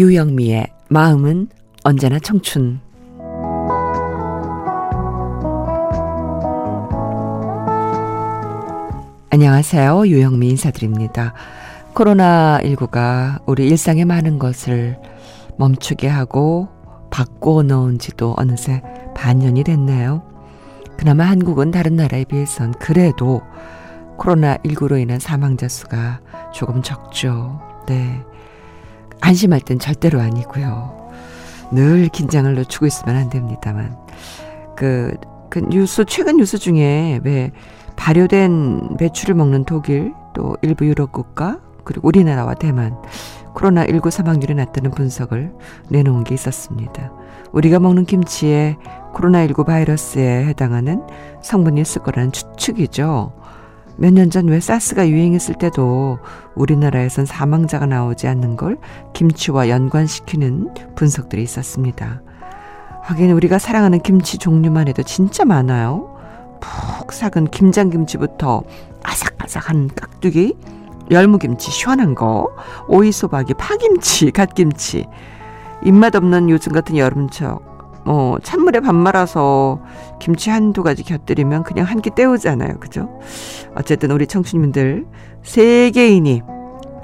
유영미의 마음은 언제나 청춘. 안녕하세요. 유영미 인사드립니다. 코로나19가 우리 일상의 많은 것을 멈추게 하고 바꿔 놓은 지도 어느새 반년이 됐네요. 그나마 한국은 다른 나라에 비해선 그래도 코로나19로 인한 사망자 수가 조금 적죠. 네. 안심할 땐 절대로 아니고요. 늘 긴장을 늦추고 있으면 안 됩니다만. 그, 그 뉴스, 최근 뉴스 중에 왜 발효된 배추를 먹는 독일, 또 일부 유럽 국가, 그리고 우리나라와 대만, 코로나19 사망률이 낮다는 분석을 내놓은 게 있었습니다. 우리가 먹는 김치에 코로나19 바이러스에 해당하는 성분이 있을 거라는 추측이죠. 몇 년 전 왜 사스가 유행했을 때도 우리나라에선 사망자가 나오지 않는 걸 김치와 연관시키는 분석들이 있었습니다. 하긴 우리가 사랑하는 김치 종류만 해도 진짜 많아요. 푹 삭은 김장김치부터 아삭아삭한 깍두기, 열무김치 시원한 거, 오이소박이, 파김치, 갓김치. 입맛 없는 요즘 같은 여름철 뭐 찬물에 밥 말아서 김치 한두 가지 곁들이면 그냥 한 끼 때우잖아요. 그죠? 어쨌든 우리 청춘님들 세계인이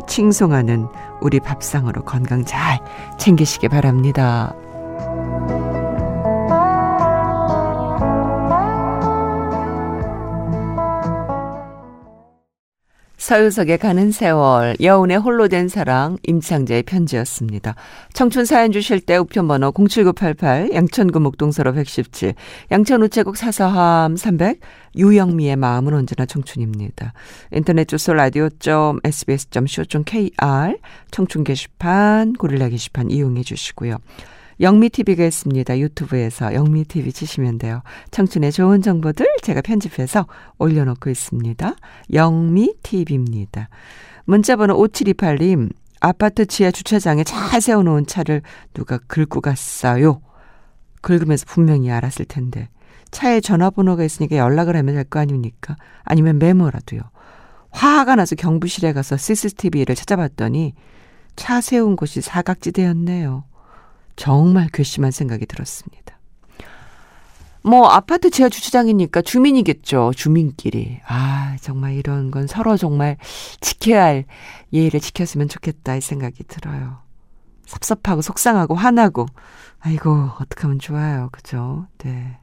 칭송하는 우리 밥상으로 건강 잘 챙기시기 바랍니다. 서유석의 가는 세월, 여운의 홀로 된 사랑, 임창재의 편지였습니다. 청춘 사연 주실 때 우편번호 07988, 양천구 목동서로 117, 양천 우체국 사서함 300, 유영미의 마음은 언제나 청춘입니다. 인터넷 주소 라디오.sbs.co.kr, 청춘 게시판, 고릴라 게시판 이용해 주시고요. 영미TV가 있습니다. 유튜브에서 영미TV 치시면 돼요. 청춘의 좋은 정보들 제가 편집해서 올려놓고 있습니다. 영미TV입니다. 문자번호 5728님, 아파트 지하 주차장에 잘 세워놓은 차를 누가 긁고 갔어요. 긁으면서 분명히 알았을 텐데. 차에 전화번호가 있으니까 연락을 하면 될 거 아닙니까? 아니면 메모라도요. 화가 나서 경부실에 가서 CCTV를 찾아봤더니 차 세운 곳이 사각지대였네요. 정말 괘씸한 생각이 들었습니다. 뭐 아파트 지하 주차장이니까 주민이겠죠. 주민끼리. 아, 정말 이런 건 서로 정말 지켜야 할 예의를 지켰으면 좋겠다 이 생각이 들어요. 섭섭하고 속상하고 화나고 아이고 어떡하면 좋아요. 그죠? 네.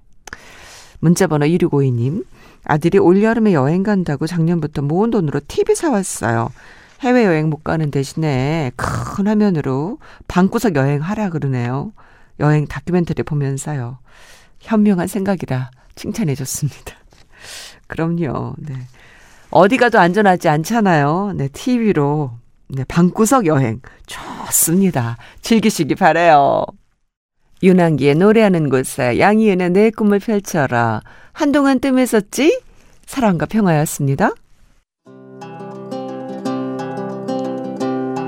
문자번호 2652님 아들이 올여름에 여행 간다고 작년부터 모은 돈으로 TV 사왔어요. 해외여행 못 가는 대신에 큰 화면으로 방구석 여행하라 그러네요. 여행 다큐멘터리 보면서요. 현명한 생각이라 칭찬해 줬습니다. 그럼요. 네. 어디 가도 안전하지 않잖아요. 네, TV로. 네, 방구석 여행. 좋습니다. 즐기시기 바래요. 윤한기의 노래하는 곳에 양희은의 내 꿈을 펼쳐라. 한동안 뜸했었지? 사랑과 평화였습니다.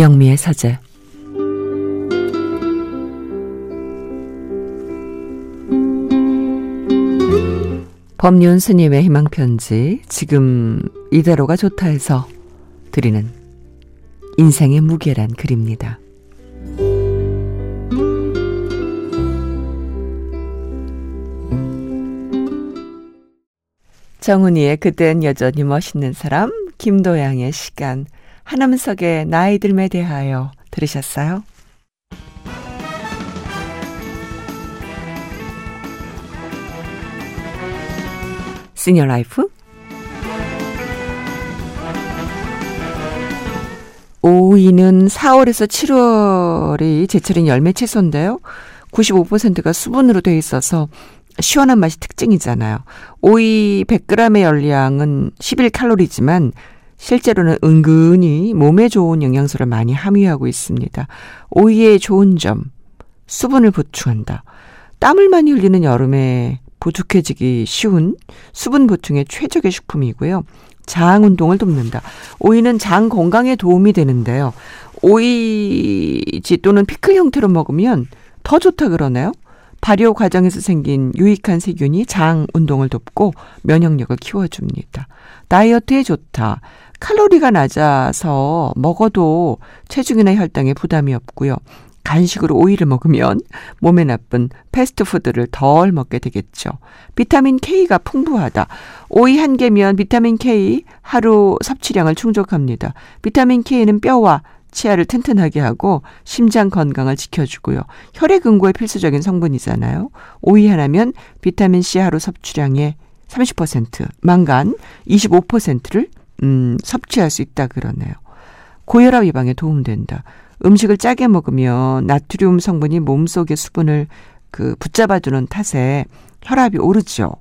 영미의 서재 법륜 스님의 희망편지 지금 이대로가 좋다 해서 드리는 인생의 무게란 글입니다. 정은이의 그땐 여전히 멋있는 사람 김도양의 시간 한음석의 나이 들에 대하여 들으셨어요? 시니어 라이프 5위는 4월에서 7월이 제철인 열매 채소인데요. 95%가 수분으로 돼 있어서 시원한 맛이 특징이잖아요. 오이 100g의 열량은 11칼로리지만 실제로는 은근히 몸에 좋은 영양소를 많이 함유하고 있습니다. 오이의 좋은 점, 수분을 보충한다. 땀을 많이 흘리는 여름에 보축해지기 쉬운 수분 보충의 최적의 식품이고요. 장 운동을 돕는다. 오이는 장 건강에 도움이 되는데요. 오이지 또는 피클 형태로 먹으면 더 좋다 그러네요. 발효 과정에서 생긴 유익한 세균이 장 운동을 돕고 면역력을 키워줍니다. 다이어트에 좋다. 칼로리가 낮아서 먹어도 체중이나 혈당에 부담이 없고요. 간식으로 오이를 먹으면 몸에 나쁜 패스트푸드를 덜 먹게 되겠죠. 비타민 K가 풍부하다. 오이 한 개면 비타민 K 하루 섭취량을 충족합니다. 비타민 K는 뼈와 치아를 튼튼하게 하고 심장 건강을 지켜주고요. 혈액 응고에 필수적인 성분이잖아요. 오이 하나면 비타민 C 하루 섭취량의 30%, 망간 25%를 음, 섭취할 수 있다 그러네요. 고혈압 예방에 도움된다. 음식을 짜게 먹으면 나트륨 성분이 몸속의 수분을 그 붙잡아주는 탓에 혈압이 오르죠.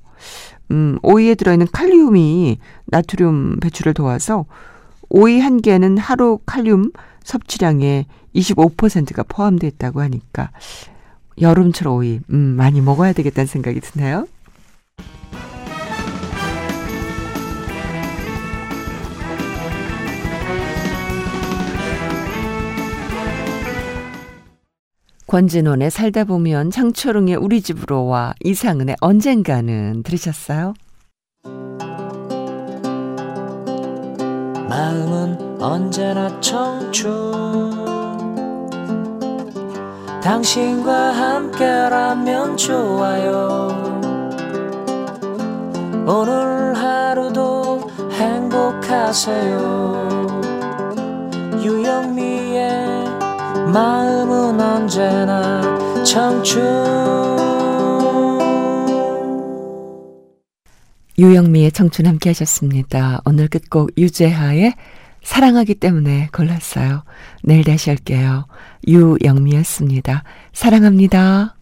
음, 오이에 들어있는 칼륨이 나트륨 배출을 도와서 오이 한 개는 하루 칼륨 섭취량의 25%가 포함되어 있다고 하니까 여름철 오이 음, 많이 먹어야 되겠다는 생각이 드네요. 권진원의 살다 보면 장초롱의 우리 집으로 와 이상은의 언젠가는 들으셨어요? 마음은 언제나 청춘. 당신과 함께라면 좋아요. 오늘 하루도 행복하세요. 유영미의 마음은 언제나 청춘. 유영미의 청춘 함께 하셨습니다. 오늘 끝곡 유재하의 사랑하기 때문에 골랐어요. 내일 다시 할게요. 유영미였습니다. 사랑합니다.